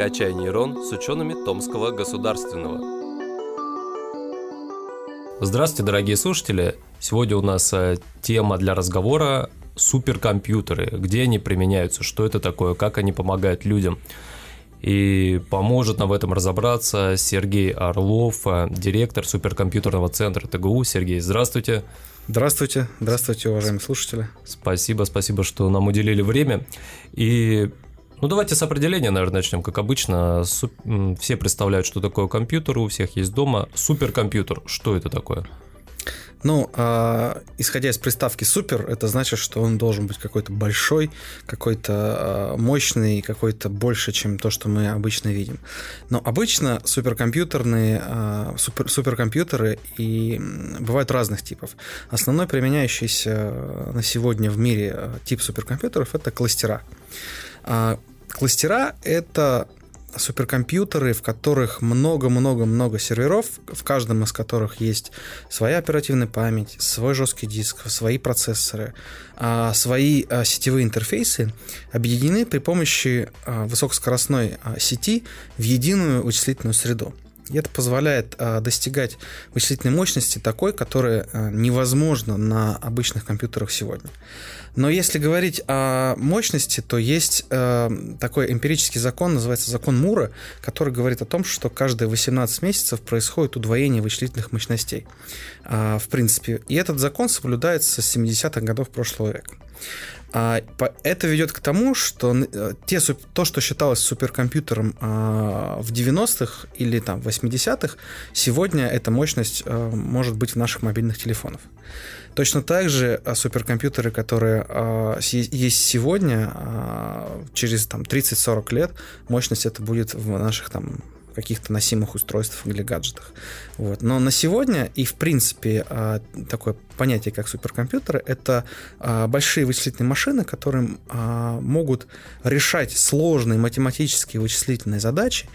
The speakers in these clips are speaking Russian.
«Качай нейрон» с учеными Томского государственного. Здравствуйте, дорогие слушатели! Сегодня у нас э, тема для разговора суперкомпьютеры, где они применяются, что это такое, как они помогают людям. И поможет нам в этом разобраться Сергей Орлов, э, директор суперкомпьютерного центра ТГУ. Сергей, здравствуйте. Здравствуйте, здравствуйте, уважаемые слушатели. Спасибо, спасибо, что нам уделили время. И ну, давайте с определения, наверное, начнем. Как обычно, суп... все представляют, что такое компьютер, у всех есть дома. Суперкомпьютер, что это такое? Ну, э, исходя из приставки супер, это значит, что он должен быть какой-то большой, какой-то э, мощный, какой-то больше, чем то, что мы обычно видим. Но обычно суперкомпьютерные э, супер, суперкомпьютеры и бывают разных типов. Основной применяющийся на сегодня в мире тип суперкомпьютеров это кластера. Кластера — это суперкомпьютеры, в которых много-много-много серверов, в каждом из которых есть своя оперативная память, свой жесткий диск, свои процессоры, а, свои а, сетевые интерфейсы, объединены при помощи а, высокоскоростной сети в единую вычислительную среду. И это позволяет достигать вычислительной мощности такой, которая невозможна на обычных компьютерах сегодня. Но если говорить о мощности, то есть э, такой эмпирический закон, называется закон Мура, который говорит о том, что каждые 18 месяцев происходит удвоение вычислительных мощностей. В принципе. И этот закон соблюдается с 70-х годов прошлого века. А, это ведет к тому, что э, те, то, что считалось суперкомпьютером а, в 90-х или там 80-х, сегодня эта мощность э, может быть в наших мобильных телефонах. Точно так же а, суперкомпьютеры, которые есть сегодня, через там, 30-40 лет, мощность это будет в наших там каких-то носимых устройствах или гаджетах. Вот. Но на сегодня и в принципе а, такое понятие, как суперкомпьютеры, это а, большие вычислительные машины, которые а, могут решать сложные математические вычислительные задачи,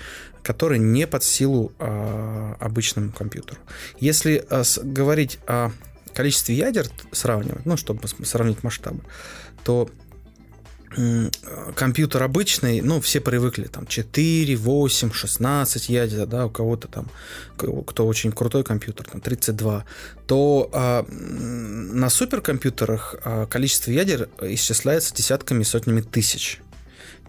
которые не под силу обычному компьютеру. Если говорить о количестве ядер, сравнивать, ну, чтобы сравнить масштабы, то компьютер обычный, ну, все привыкли, там, 4, 8, 16 ядер, да, у кого-то там, кто очень крутой компьютер, там, 32, то а, на суперкомпьютерах а, количество ядер исчисляется десятками, сотнями тысяч.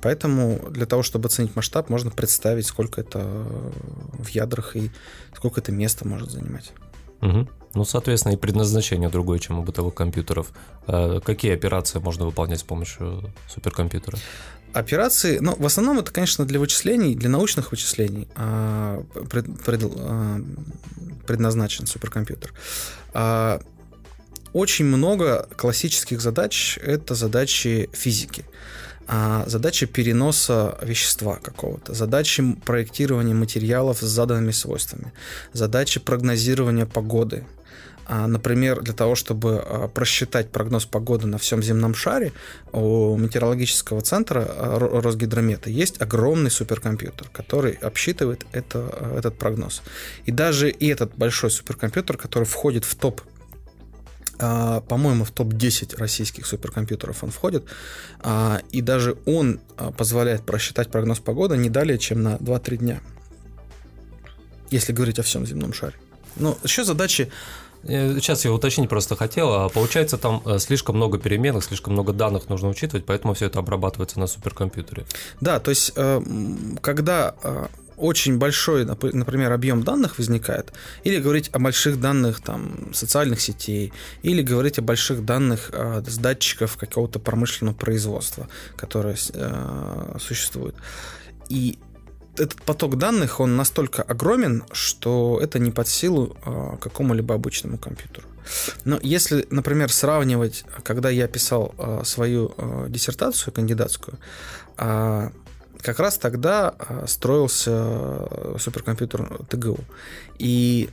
Поэтому для того, чтобы оценить масштаб, можно представить, сколько это в ядрах и сколько это места может занимать. Угу. Ну, соответственно, и предназначение другое, чем у бытовых компьютеров. А какие операции можно выполнять с помощью суперкомпьютера? Операции, ну, в основном это, конечно, для вычислений, для научных вычислений а, пред, пред, а, предназначен суперкомпьютер. Очень много классических задач – это задачи физики а задача переноса вещества какого-то, задачи проектирования материалов с заданными свойствами, задачи прогнозирования погоды. А, например, для того, чтобы а, просчитать прогноз погоды на всем земном шаре, у метеорологического центра а, Росгидромета есть огромный суперкомпьютер, который обсчитывает это, этот прогноз. И даже и этот большой суперкомпьютер, который входит в топ а, по-моему, в топ-10 российских суперкомпьютеров он входит, а, и даже он а, позволяет просчитать прогноз погоды не далее, чем на 2-3 дня, если говорить о всем земном шаре. Ну, еще задачи Сейчас я уточнить просто хотел. Получается, там э, слишком много переменных, слишком много данных нужно учитывать, поэтому все это обрабатывается на суперкомпьютере. Да, то есть, э, когда э, очень большой, например, объем данных возникает, или говорить о больших данных там, социальных сетей, или говорить о больших данных э, с датчиков какого-то промышленного производства, которое э, существует. И этот поток данных, он настолько огромен, что это не под силу э, какому-либо обычному компьютеру. Но если, например, сравнивать, когда я писал э, свою э, диссертацию кандидатскую, э, как раз тогда а, строился э, суперкомпьютер ТГУ. И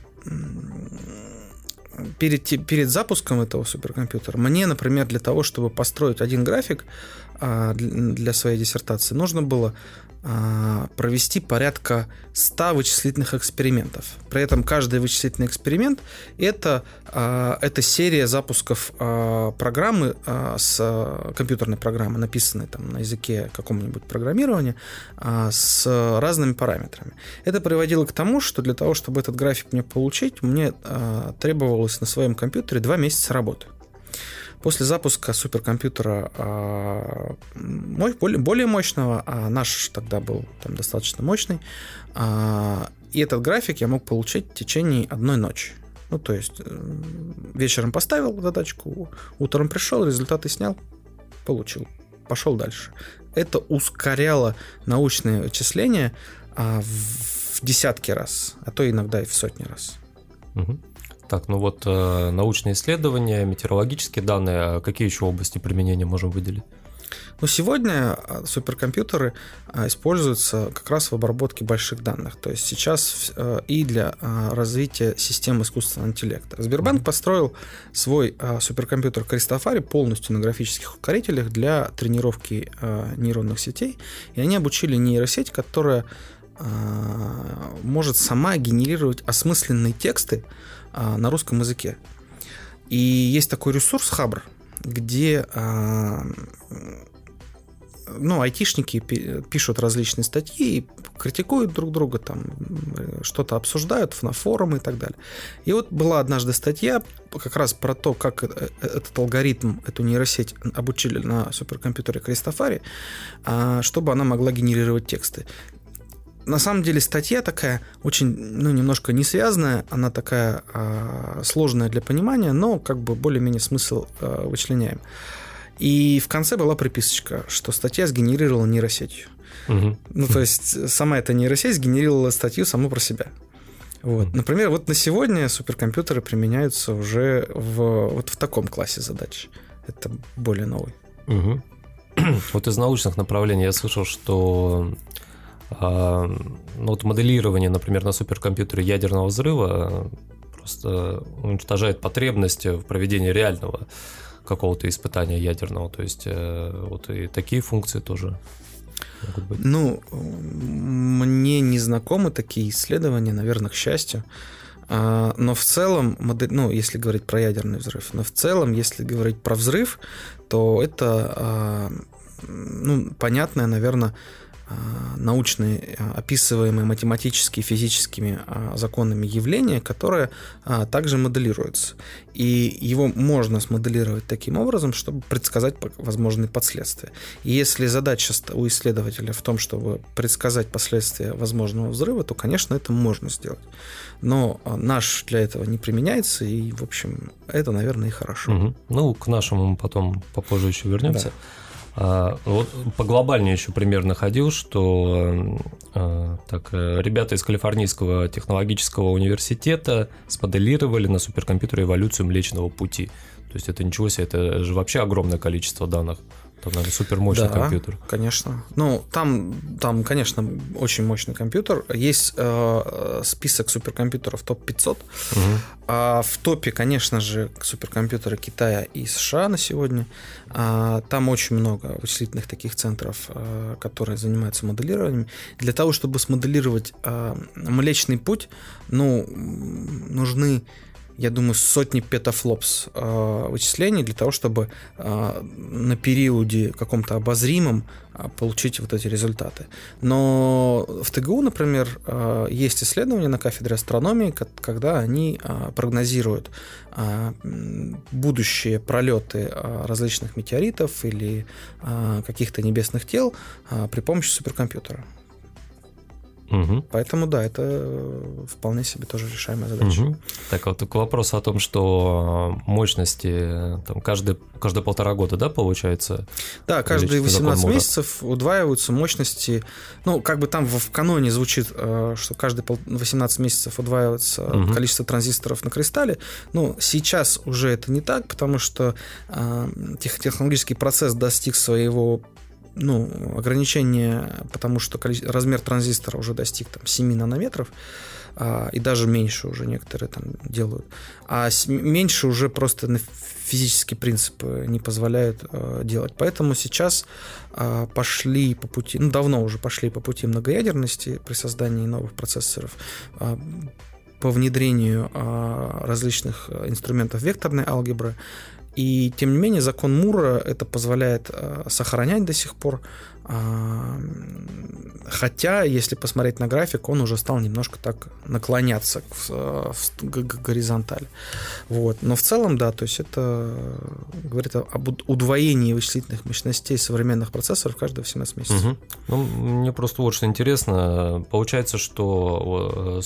перед, перед запуском этого суперкомпьютера мне, например, для того, чтобы построить один график, для своей диссертации, нужно было а, провести порядка 100 вычислительных экспериментов. При этом каждый вычислительный эксперимент это, а, это серия запусков а, программы с компьютерной программы, написанной там на языке какого-нибудь программирования с разными параметрами. Это приводило к тому, что для того, чтобы этот график мне получить, мне требовалось на своем компьютере 2 месяца работы. После запуска суперкомпьютера а, более мощного, а наш тогда был там достаточно мощный, а, и этот график я мог получить в течение одной ночи. Ну, то есть э, вечером поставил задачку, утром пришел, результаты снял, получил, пошел дальше. Это ускоряло научные вычисления в десятки раз, а то иногда и в сотни раз. Угу. Так, ну вот э, научные исследования, метеорологические данные, а какие еще области применения можем выделить? Ну, сегодня а, суперкомпьютеры а, используются как раз в обработке больших данных. То есть сейчас э, и для развития систем искусственного интеллекта. Сбербанк mm-hmm. построил свой суперкомпьютер Кристофари полностью на графических ускорителях для тренировки нейронных сетей. И они обучили нейросеть, которая может сама генерировать осмысленные тексты на русском языке. И есть такой ресурс Хабр, где а, ну, айтишники пишут различные статьи и критикуют друг друга, там что-то обсуждают на форумы и так далее. И вот была однажды статья как раз про то, как э, этот алгоритм, эту нейросеть обучили на суперкомпьютере Кристофари, а, чтобы она могла генерировать тексты на самом деле статья такая очень, ну, немножко не связанная, она такая э, сложная для понимания, но как бы более-менее смысл э, вычленяем. И в конце была приписочка, что статья сгенерировала нейросетью. Угу. Ну, то есть сама эта нейросеть сгенерировала статью саму про себя. Вот. Например, вот на сегодня суперкомпьютеры применяются уже в, вот в таком классе задач. Это более новый. Угу. Вот из научных направлений я слышал, что ну, вот моделирование, например, на суперкомпьютере ядерного взрыва просто уничтожает потребность в проведении реального какого-то испытания ядерного. То есть э, вот и такие функции тоже могут быть. Ну, мне не знакомы такие исследования, наверное, к счастью. А, но в целом, ну, если говорить про ядерный взрыв, но в целом, если говорить про взрыв, то это, а, ну, понятное, наверное, а, научные, а, описываемые математически физическими а, законами явления, которые также моделируются. И его можно смоделировать таким образом, чтобы предсказать возможные последствия. И если задача у исследователя в том, чтобы предсказать последствия возможного взрыва, то, конечно, это можно сделать. Но наш для этого не применяется, и, в общем, это, наверное, и хорошо. Угу. Ну, к нашему мы потом попозже еще вернемся. Да. А, вот по глобальнее еще пример находил, что а, так, э, ребята из Калифорнийского технологического университета смоделировали на суперкомпьютере эволюцию Млечного Пути. То есть это ничего себе, это же вообще огромное количество данных. Там, наверное, супер мощный да, компьютер. конечно. Ну, там, там, конечно, очень мощный компьютер. Есть э, список суперкомпьютеров топ-500. Угу. А в топе, конечно же, суперкомпьютеры Китая и США на сегодня. А, там очень много вычислительных таких центров, а, которые занимаются моделированием. Для того, чтобы смоделировать а, Млечный Путь, ну, нужны я думаю, сотни петафлопс э, вычислений для того, чтобы э, на периоде каком-то обозримом э, получить вот эти результаты. Но в ТГУ, например, э, есть исследования на кафедре астрономии, когда они э, прогнозируют э, будущие пролеты э, различных метеоритов или э, каких-то небесных тел э, при помощи суперкомпьютера. Угу. Поэтому да, это вполне себе тоже решаемая задача. Угу. Так вот к вопросу о том, что мощности там каждые, каждые полтора года, да, получается? Да, каждые 18 месяцев удваиваются мощности. Ну, как бы там в каноне звучит, э, что каждые 18 месяцев удваивается угу. количество транзисторов на кристалле. Ну, сейчас уже это не так, потому что э, технологический процесс достиг своего ну, ограничение, потому что размер транзистора уже достиг там, 7 нанометров, а, и даже меньше уже некоторые там делают. А меньше уже просто на физические принципы не позволяют а, делать. Поэтому сейчас а, пошли по пути, ну давно уже пошли по пути многоядерности при создании новых процессоров. А, по внедрению а, различных инструментов векторной алгебры. И тем не менее закон Мура это позволяет а, сохранять до сих пор. А, хотя, если посмотреть на график, он уже стал немножко так наклоняться в, в, к горизонтали. Вот. Но в целом, да, то есть это говорит об удвоении вычислительных мощностей современных процессоров каждые 18 месяцев. Угу. Ну, мне просто вот что интересно. Получается, что э,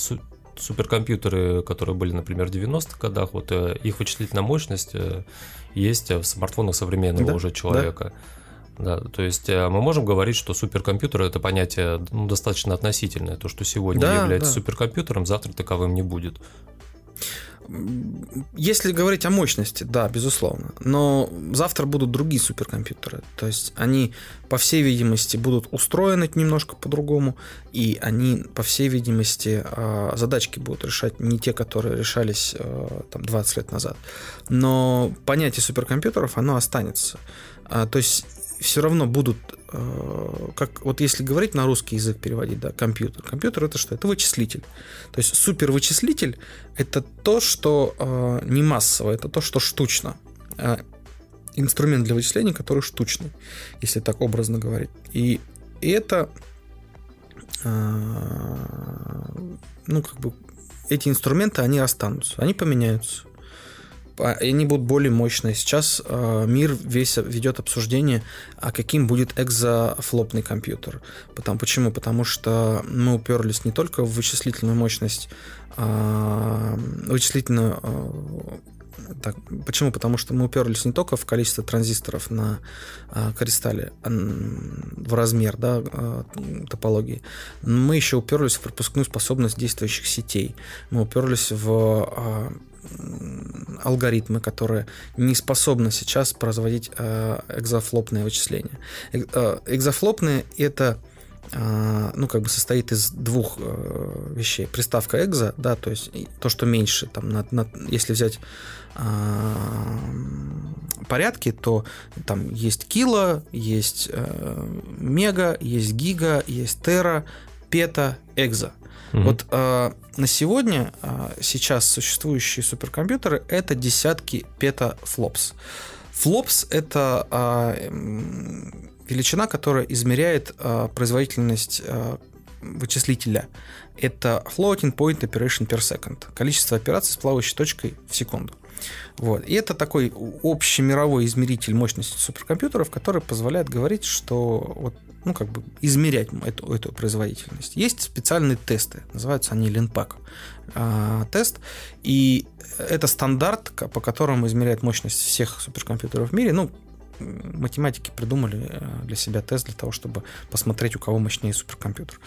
суперкомпьютеры, которые были, например, в 90-х годах, вот э, их вычислительная мощность э, есть в смартфонах современного да, уже человека. Да. да, то есть э, мы можем говорить, что суперкомпьютер это понятие ну, достаточно относительное. То, что сегодня да, является да. суперкомпьютером, завтра таковым не будет. Если говорить о мощности, да, безусловно. Но завтра будут другие суперкомпьютеры. То есть они, по всей видимости, будут устроены немножко по-другому, и они, по всей видимости, а, задачки будут решать не те, которые решались а, там, 20 лет назад. Но понятие суперкомпьютеров, оно останется. А, то есть все равно будут, э, как вот если говорить на русский язык переводить, да, компьютер. Компьютер это что? Это вычислитель. То есть супервычислитель это то, что э, не массово, это то, что штучно. А инструмент для вычисления, который штучный, если так образно говорить. И, и это э, ну, как бы эти инструменты, они останутся, они поменяются они будут более мощные. Сейчас э, мир весь ведет обсуждение, а каким будет экзофлопный компьютер. Потому, почему? Потому что мы уперлись не только в вычислительную мощность, э, вычислительную э, так, почему? Потому что мы уперлись не только в количество транзисторов на э, кристалле а, в размер да, э, топологии, мы еще уперлись в пропускную способность действующих сетей. Мы уперлись в э, алгоритмы, которые не способны сейчас производить э, экзофлопные вычисления. Э, экзофлопные это э, ну, как бы состоит из двух вещей. Приставка экзо, да, то есть то, что меньше, там, на, на, если взять порядки, то там есть кило, есть мега, есть гига, есть тера, пета, экзо. Угу. Вот э, на сегодня э, сейчас существующие суперкомпьютеры это десятки петафлопс. Флопс это э, величина, которая измеряет э, производительность э, вычислителя. Это floating point operation per second. Количество операций с плавающей точкой в секунду. Вот. И это такой общий мировой измеритель мощности суперкомпьютеров, который позволяет говорить, что вот ну, как бы измерять эту, эту производительность. Есть специальные тесты, называются они Линпак а, тест, и это стандарт, по которому измеряет мощность всех суперкомпьютеров в мире. Ну, математики придумали э, для себя тест для того, чтобы посмотреть, у кого мощнее суперкомпьютер.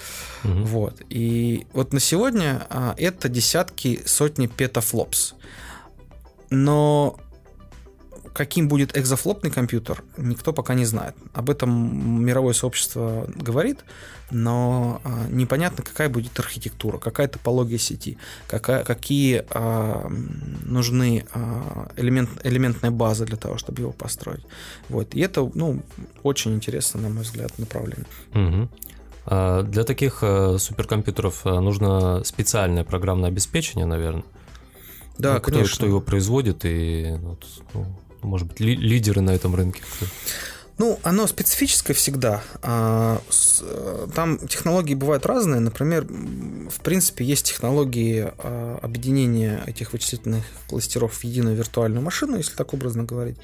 Угу. Вот. И вот на сегодня а, это десятки, сотни петафлопс. Но каким будет экзофлопный компьютер, никто пока не знает. Об этом мировое сообщество говорит, но а, непонятно, какая будет архитектура, какая топология сети, какая, какие а, нужны а, элемент, элементная база для того, чтобы его построить. Вот. И это ну, очень интересно, на мой взгляд, направление. Угу. Для таких э, суперкомпьютеров э, нужно специальное программное обеспечение, наверное. Да, ну, кто, конечно. Кто его производит и вот, ну, может быть, ли, лидеры на этом рынке? Ну, оно специфическое всегда. А, там технологии бывают разные. Например, в принципе, есть технологии а, объединения этих вычислительных кластеров в единую виртуальную машину, если так образно говорить.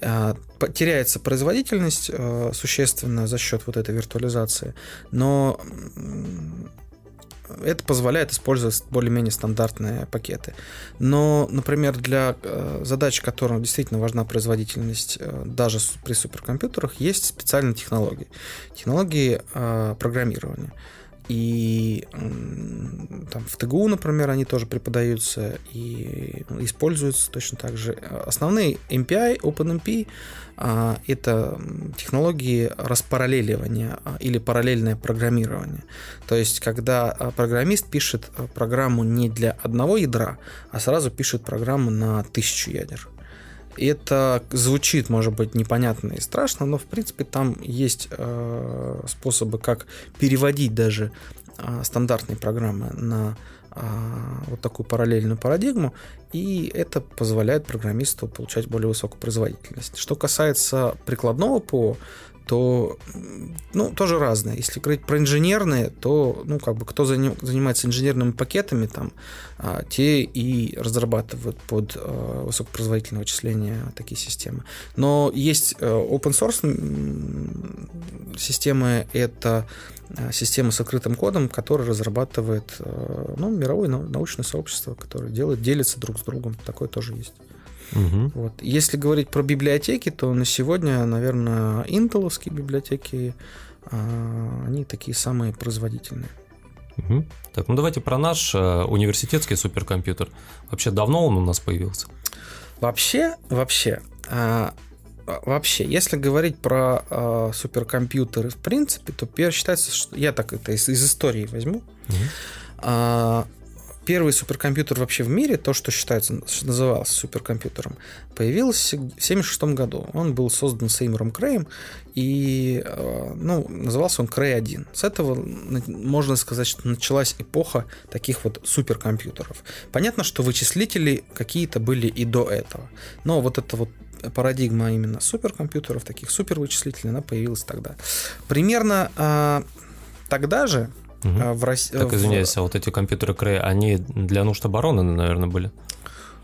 А, теряется производительность существенно за счет вот этой виртуализации, но это позволяет использовать более-менее стандартные пакеты. Но, например, для э, задач, которым действительно важна производительность э, даже при суперкомпьютерах, есть специальные технологии. Технологии э, программирования. И там, в ТГУ, например, они тоже преподаются и используются точно так же. Основные MPI, OpenMP а, – это технологии распараллеливания а, или параллельное программирование. То есть, когда программист пишет программу не для одного ядра, а сразу пишет программу на тысячу ядер. Это звучит, может быть, непонятно и страшно, но в принципе там есть э, способы, как переводить даже э, стандартные программы на э, вот такую параллельную парадигму, и это позволяет программисту получать более высокую производительность. Что касается прикладного ПО, то, ну, тоже разное. Если говорить про инженерные, то, ну, как бы, кто занимается инженерными пакетами, там, а, те и разрабатывают под а, высокопроизводительное вычисление такие системы. Но есть а, open source системы, это а, системы с открытым кодом, которые разрабатывает, а, ну, мировое научное сообщество, которое делает, делится друг с другом. Такое тоже есть. Угу. Вот. Если говорить про библиотеки, то на сегодня, наверное, интеловские библиотеки, а, они такие самые производительные. Угу. Так, ну давайте про наш э, университетский суперкомпьютер. Вообще давно он у нас появился? Вообще, вообще, а, вообще, если говорить про а, суперкомпьютеры в принципе, то считается, что я так это из, из истории возьму. Угу. Первый суперкомпьютер вообще в мире, то, что считается, что называлось суперкомпьютером, появился в 1976 году. Он был создан Сеймуром Крэем, и э, ну, назывался он Крей 1. С этого можно сказать, что началась эпоха таких вот суперкомпьютеров. Понятно, что вычислители какие-то были и до этого, но вот это вот парадигма именно суперкомпьютеров, таких супервычислителей, она появилась тогда. Примерно э, тогда же Угу. В Рос... Так, извиняюсь, в... а вот эти компьютеры Крей, они для нужд обороны, наверное, были?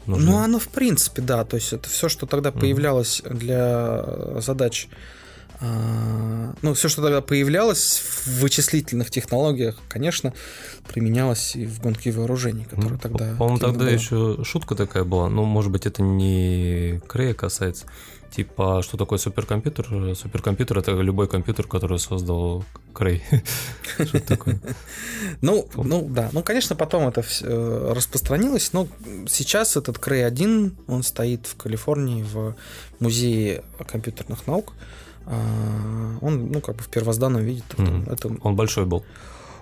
Нужны? Ну, оно в принципе, да. То есть это все, что тогда угу. появлялось для задач а, ну, все, что тогда появлялось в вычислительных технологиях, конечно, применялось и в гонке вооружений, которые ну, тогда... По-моему, тогда было. еще шутка такая была. Ну, может быть, это не Крея касается. Типа, что такое суперкомпьютер? Суперкомпьютер это любой компьютер, который создал Крей. Что такое? Ну, ну да. Ну, конечно, потом это э, распространилось, но сейчас этот Крей 1, он стоит в Калифорнии в музее компьютерных наук. А, он, ну, как бы в первозданном виде. Это... Он большой был.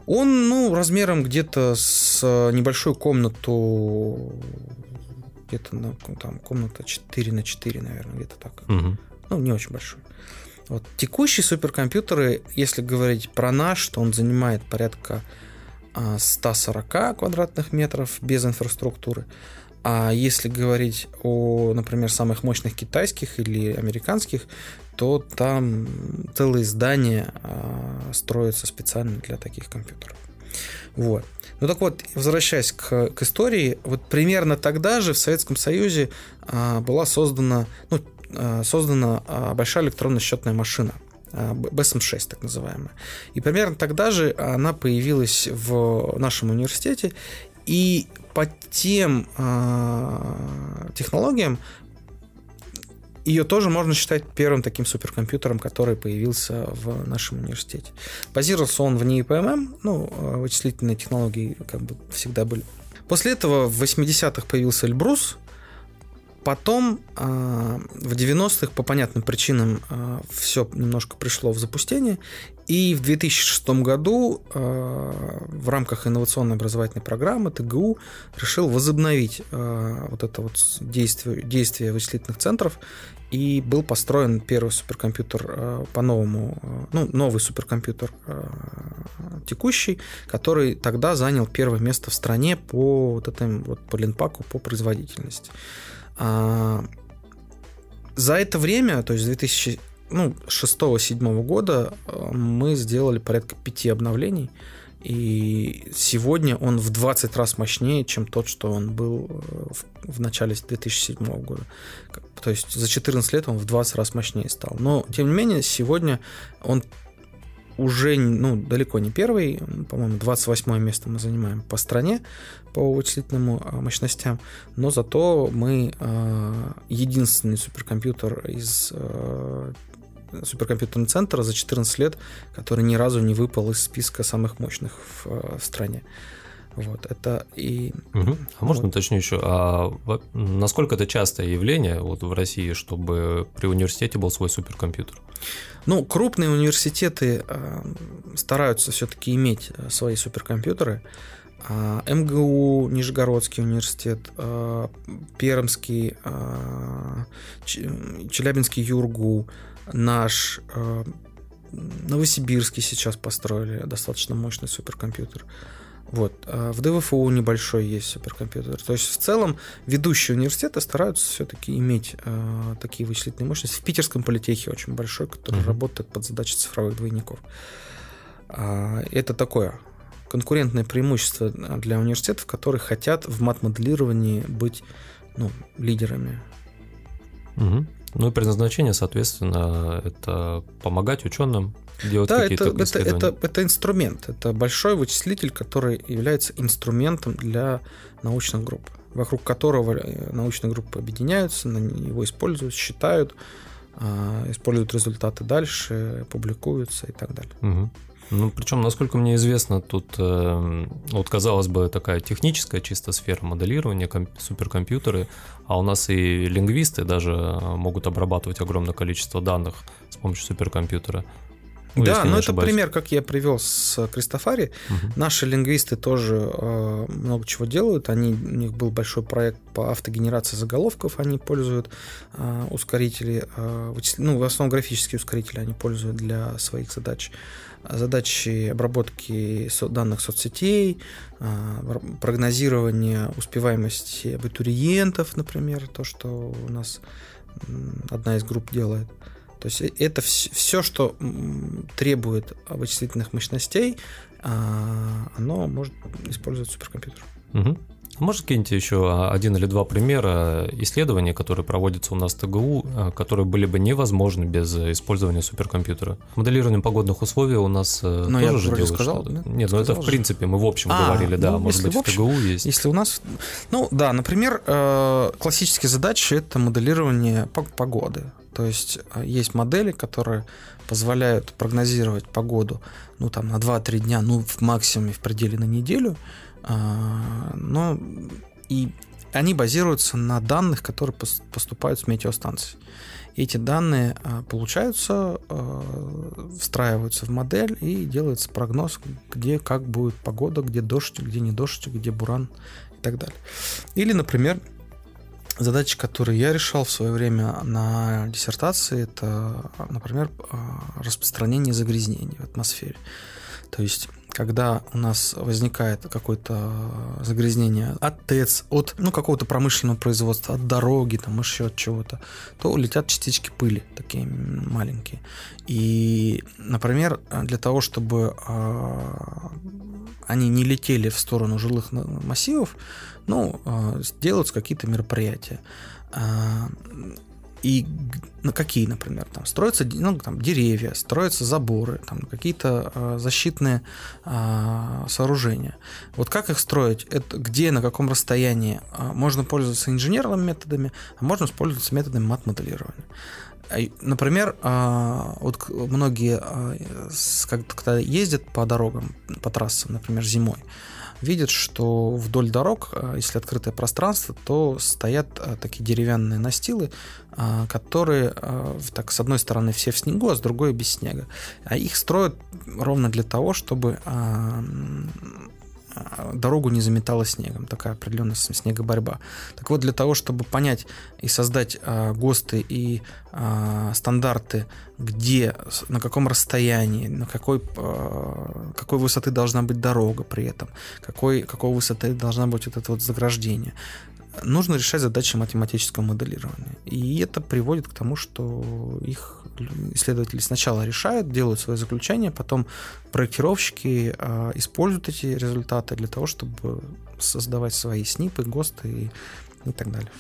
Он, ну, размером где-то с небольшую комнату где-то на, там, комната 4 на 4, наверное, где-то так. Угу. Ну, не очень большой. Вот. Текущие суперкомпьютеры, если говорить про наш, то он занимает порядка 140 а, квадратных метров без инфраструктуры. А если говорить о, например, самых мощных китайских или американских, то там целые здания а, строятся специально для таких компьютеров. Вот. Ну так вот, возвращаясь к, к истории, вот примерно тогда же в Советском Союзе а, была создана, ну, а, создана а, большая электронная счетная машина. А, BSM-6, так называемая. И примерно тогда же она появилась в нашем университете, и по тем э, технологиям ее тоже можно считать первым таким суперкомпьютером, который появился в нашем университете. Базировался он в НИИПММ, ну, а вычислительные технологии как бы всегда были. После этого в 80-х появился Эльбрус, Потом а, в 90-х по понятным причинам а, все немножко пришло в запустение. И в 2006 году в рамках инновационной образовательной программы ТГУ решил возобновить вот это вот действие, действие вычислительных центров и был построен первый суперкомпьютер э, по-новому, э, ну, новый суперкомпьютер э, текущий, который тогда занял первое место в стране по вот этому вот по Линпаку, по производительности. А, за это время, то есть 2006 ну, 2007 года мы сделали порядка пяти обновлений, и сегодня он в 20 раз мощнее, чем тот, что он был в, в начале 2007 года. То есть за 14 лет он в 20 раз мощнее стал. Но, тем не менее, сегодня он уже ну, далеко не первый, по-моему, 28 место мы занимаем по стране по вычислительным а, мощностям, но зато мы э, единственный суперкомпьютер из э, суперкомпьютерный центр за 14 лет, который ни разу не выпал из списка самых мощных в, э, в стране. Вот, это и... Угу. А можно вот. уточню еще, а насколько это частое явление вот в России, чтобы при университете был свой суперкомпьютер? Ну, крупные университеты э, стараются все-таки иметь э, свои суперкомпьютеры. Э, МГУ, Нижегородский университет, э, Пермский, э, Челябинский ЮРГУ, наш, э, Новосибирский сейчас построили достаточно мощный суперкомпьютер. Вот. А в ДВФУ небольшой есть суперкомпьютер. То есть в целом ведущие университеты стараются все-таки иметь э, такие вычислительные мощности. В Питерском политехе очень большой, который uh-huh. работает под задачей цифровых двойников. А, это такое конкурентное преимущество для университетов, которые хотят в мат-моделировании быть ну, лидерами. Угу. Ну и предназначение, соответственно, это помогать ученым делать да, какие-то это, исследования. Это, это, это инструмент, это большой вычислитель, который является инструментом для научных групп, вокруг которого э, научные группы объединяются, его используют, считают, а, используют результаты дальше, публикуются и так далее. Угу. Ну, причем, насколько мне известно, тут, э, вот, казалось бы, такая техническая чисто сфера моделирования, суперкомпьютеры, а у нас и лингвисты даже могут обрабатывать огромное количество данных с помощью суперкомпьютера. Ну, да, но это пример, как я привел с Кристофари. Угу. Наши лингвисты тоже э, много чего делают. Они, у них был большой проект по автогенерации заголовков. Они пользуют э, ускорители, э, вычисл... ну, в основном графические ускорители они пользуют для своих задач. Задачи обработки данных соцсетей, э, прогнозирование успеваемости абитуриентов, например, то, что у нас одна из групп делает. То есть э, это все, что требует вычислительных мощностей, а, оно может использовать суперкомпьютер. Угу. Может, киньте еще один или два примера исследований, которые проводятся у нас в ТГУ, а, которые были бы невозможны без использования суперкомпьютера? Моделирование погодных условий у нас э, но ну, тоже же делают сказал, да? Нет, ну это в принципе мы в общем а, говорили, да, ну, может быть в, общем, в ТГУ есть. Если у нас, ну да, например, э, классические задачи это моделирование погоды. То есть э, есть модели, которые позволяют прогнозировать погоду ну, там, на 2-3 дня, ну, в максимуме в пределе на неделю. А, но и они базируются на данных, которые поступают с метеостанций. Эти данные а, получаются, а, встраиваются в модель и делается прогноз, где как будет погода, где дождь, где не дождь, где буран и так далее. Или, например, задачи, которые я решал в свое время на диссертации, это, например, распространение загрязнений в атмосфере. То есть когда у нас возникает какое-то загрязнение от ТЭЦ, от ну, какого-то промышленного производства, от дороги, там, еще от чего-то, то летят частички пыли, такие маленькие. И, например, для того, чтобы э, они не летели в сторону жилых массивов, ну, э, делаются какие-то мероприятия. И на какие, например, там строятся ну, там, деревья, строятся заборы, там какие-то э, защитные э, сооружения. Вот как их строить? Это где, на каком расстоянии? Э, можно пользоваться инженерными методами, а можно пользоваться методами мат-моделирования. Например, вот многие, когда ездят по дорогам, по трассам, например, зимой, видят, что вдоль дорог, э, если открытое пространство, то стоят э, такие деревянные настилы, э, которые, так, с одной стороны, все в снегу, а с другой без снега. А их строят ровно для того, чтобы дорогу не заметало снегом, такая определенная снегоборьба. Так вот, для того, чтобы понять и создать э, ГОСТы и э, стандарты, где, на каком расстоянии, на какой, э, какой высоты должна быть дорога при этом, какой, какой высоты должна быть вот это вот заграждение, нужно решать задачи математического моделирования. И это приводит к тому, что их исследователи сначала решают, делают свои заключения, потом проектировщики э, используют эти результаты для того, чтобы создавать свои снипы, ГОСТы и, и так далее.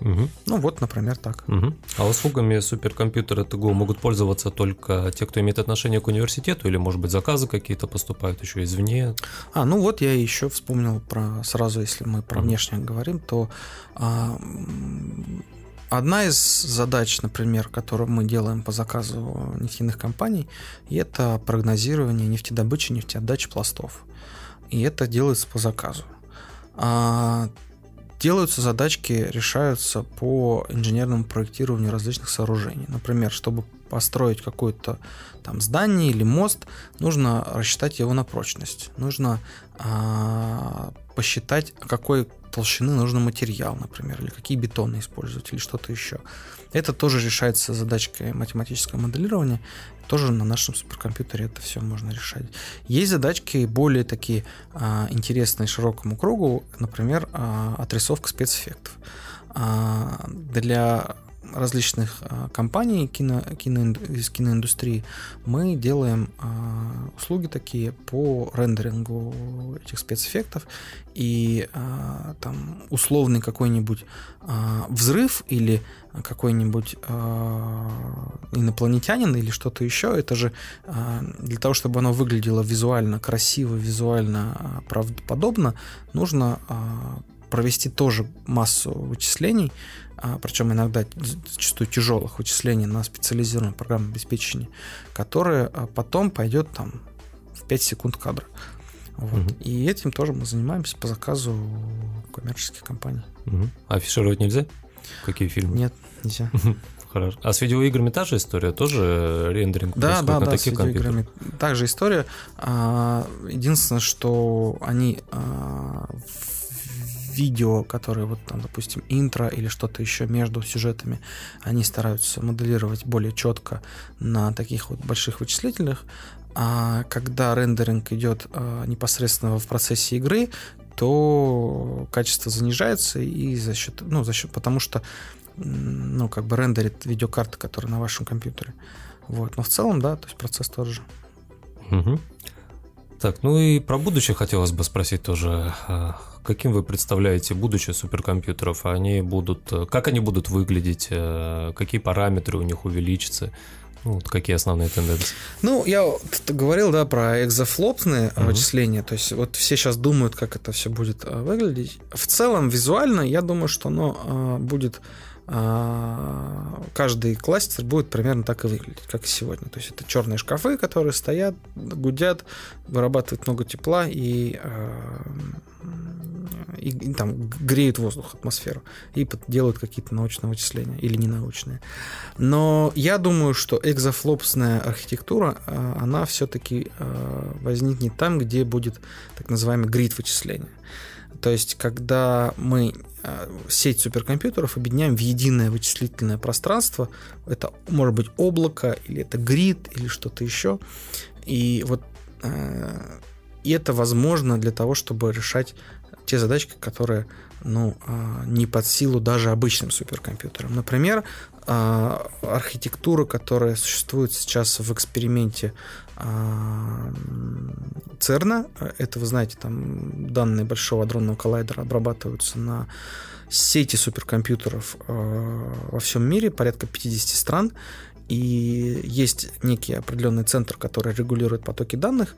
Угу. Ну вот, например, так. Угу. А услугами суперкомпьютера ТГУ могут пользоваться только те, кто имеет отношение к университету, или, может быть, заказы какие-то поступают еще извне? А, ну вот я еще вспомнил про сразу, если мы про угу. внешнее говорим, то а, одна из задач, например, которую мы делаем по заказу нефтяных компаний, это прогнозирование нефтедобычи, нефтеотдачи пластов. И это делается по заказу. А делаются задачки, решаются по инженерному проектированию различных сооружений. Например, чтобы построить какое-то там здание или мост, нужно рассчитать его на прочность. Нужно а, посчитать, какой толщины нужен материал, например, или какие бетоны использовать, или что-то еще. Это тоже решается задачкой математического моделирования. Тоже на нашем суперкомпьютере это все можно решать. Есть задачки более такие а, интересные широкому кругу, например, а, отрисовка спецэффектов. А, для различных а, компаний кино, кино, из киноиндустрии мы делаем а, услуги такие по рендерингу этих спецэффектов и а, там условный какой-нибудь а, взрыв или какой-нибудь а, инопланетянин или что-то еще это же а, для того чтобы оно выглядело визуально красиво визуально правдоподобно нужно а, провести тоже массу вычислений причем иногда зачастую тяжелых вычислений на специализированном программном обеспечении, которое потом пойдет там в 5 секунд кадра. Вот. Угу. И этим тоже мы занимаемся по заказу коммерческих компаний. Угу. А афишировать нельзя? Какие фильмы? Нет, нельзя. Хорошо. А с видеоиграми та же история? Тоже рендеринг да, да, на да, таких с видеоиграми та же история. А, единственное, что они видео, которые вот там, допустим, интро или что-то еще между сюжетами, они стараются моделировать более четко на таких вот больших вычислителях. А когда рендеринг идет а, непосредственно в процессе игры, то качество занижается и за счет, ну, за счет, потому что, ну, как бы рендерит видеокарта, которая на вашем компьютере. Вот. Но в целом, да, то есть процесс тот же. Угу. Так, ну и про будущее хотелось бы спросить тоже. А, каким вы представляете будущее суперкомпьютеров? Они будут, как они будут выглядеть? Э, какие параметры у них увеличатся? Ну, вот какие основные тенденции? Ну, я говорил, да, про экзофлопные uh-huh. вычисления. То есть вот все сейчас думают, как это все будет э, выглядеть. В целом, визуально, я думаю, что оно э, будет а, каждый кластер будет примерно так и выглядеть, как и сегодня. То есть это черные шкафы, которые стоят, гудят, вырабатывают много тепла и, а, и, и там греют воздух, атмосферу и делают какие-то научные вычисления или ненаучные. Но я думаю, что экзофлопсная архитектура, а, она все-таки возникнет там, где будет так называемый грид вычисления. То есть, когда мы э, сеть суперкомпьютеров объединяем в единое вычислительное пространство, это может быть облако, или это грид, или что-то еще. И вот э, и это возможно для того, чтобы решать те задачки, которые ну, э, не под силу даже обычным суперкомпьютерам. Например, архитектура, которая существует сейчас в эксперименте ЦЕРНа. Это, вы знаете, там данные Большого адронного коллайдера обрабатываются на сети суперкомпьютеров э, во всем мире, порядка 50 стран. И есть некий определенный центр, который регулирует потоки данных,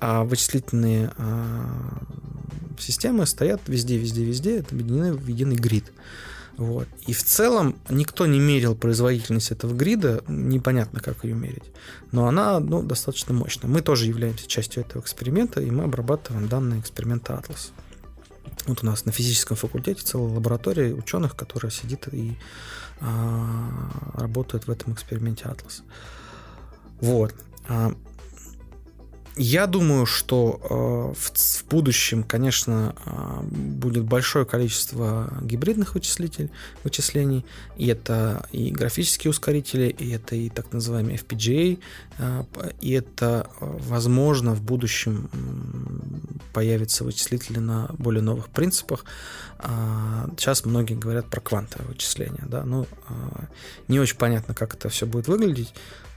а вычислительные системы стоят везде, везде, везде, это объединены в единый грид. Вот. И в целом никто не мерил производительность этого грида, непонятно, как ее мерить. Но она ну, достаточно мощная. Мы тоже являемся частью этого эксперимента, и мы обрабатываем данные эксперимента Atlas. Вот у нас на физическом факультете целая лаборатория ученых, которая сидит и а, работает в этом эксперименте Atlas. Вот. А, я думаю, что э, в, в будущем, конечно, э, будет большое количество гибридных вычислителей, вычислений. И это и графические ускорители, и это и так называемые FPGA. Э, и это, возможно, в будущем появятся вычислители на более новых принципах. Э, сейчас многие говорят про квантовое вычисление. Да? Ну, не очень понятно, как это все будет выглядеть.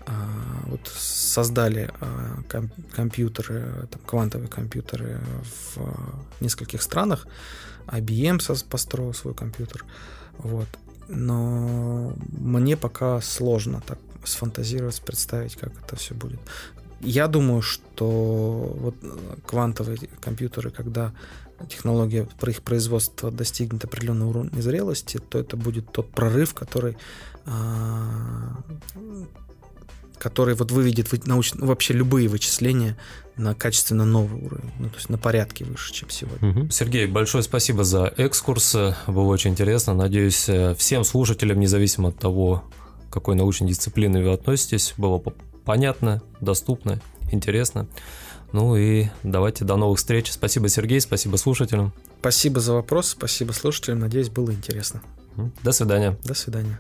А, вот создали а, компьютеры, там, квантовые компьютеры в нескольких странах. IBM построил свой компьютер. Вот. Но мне пока сложно так сфантазировать, представить, как это все будет. Я думаю, что вот квантовые компьютеры, когда технология про их производство достигнет определенного уровня зрелости, то это будет тот прорыв, который а, который вот выведет науч... ну, вообще любые вычисления на качественно новый уровень, ну, то есть на порядке выше, чем сегодня. Угу. Сергей, большое спасибо за экскурс, было очень интересно. Надеюсь, э, всем слушателям, независимо от того, к какой научной дисциплине вы относитесь, было понятно, доступно, интересно. Ну и давайте до новых встреч. Спасибо, Сергей, спасибо слушателям. Спасибо за вопрос, спасибо слушателям. Надеюсь, было интересно. До свидания. До свидания.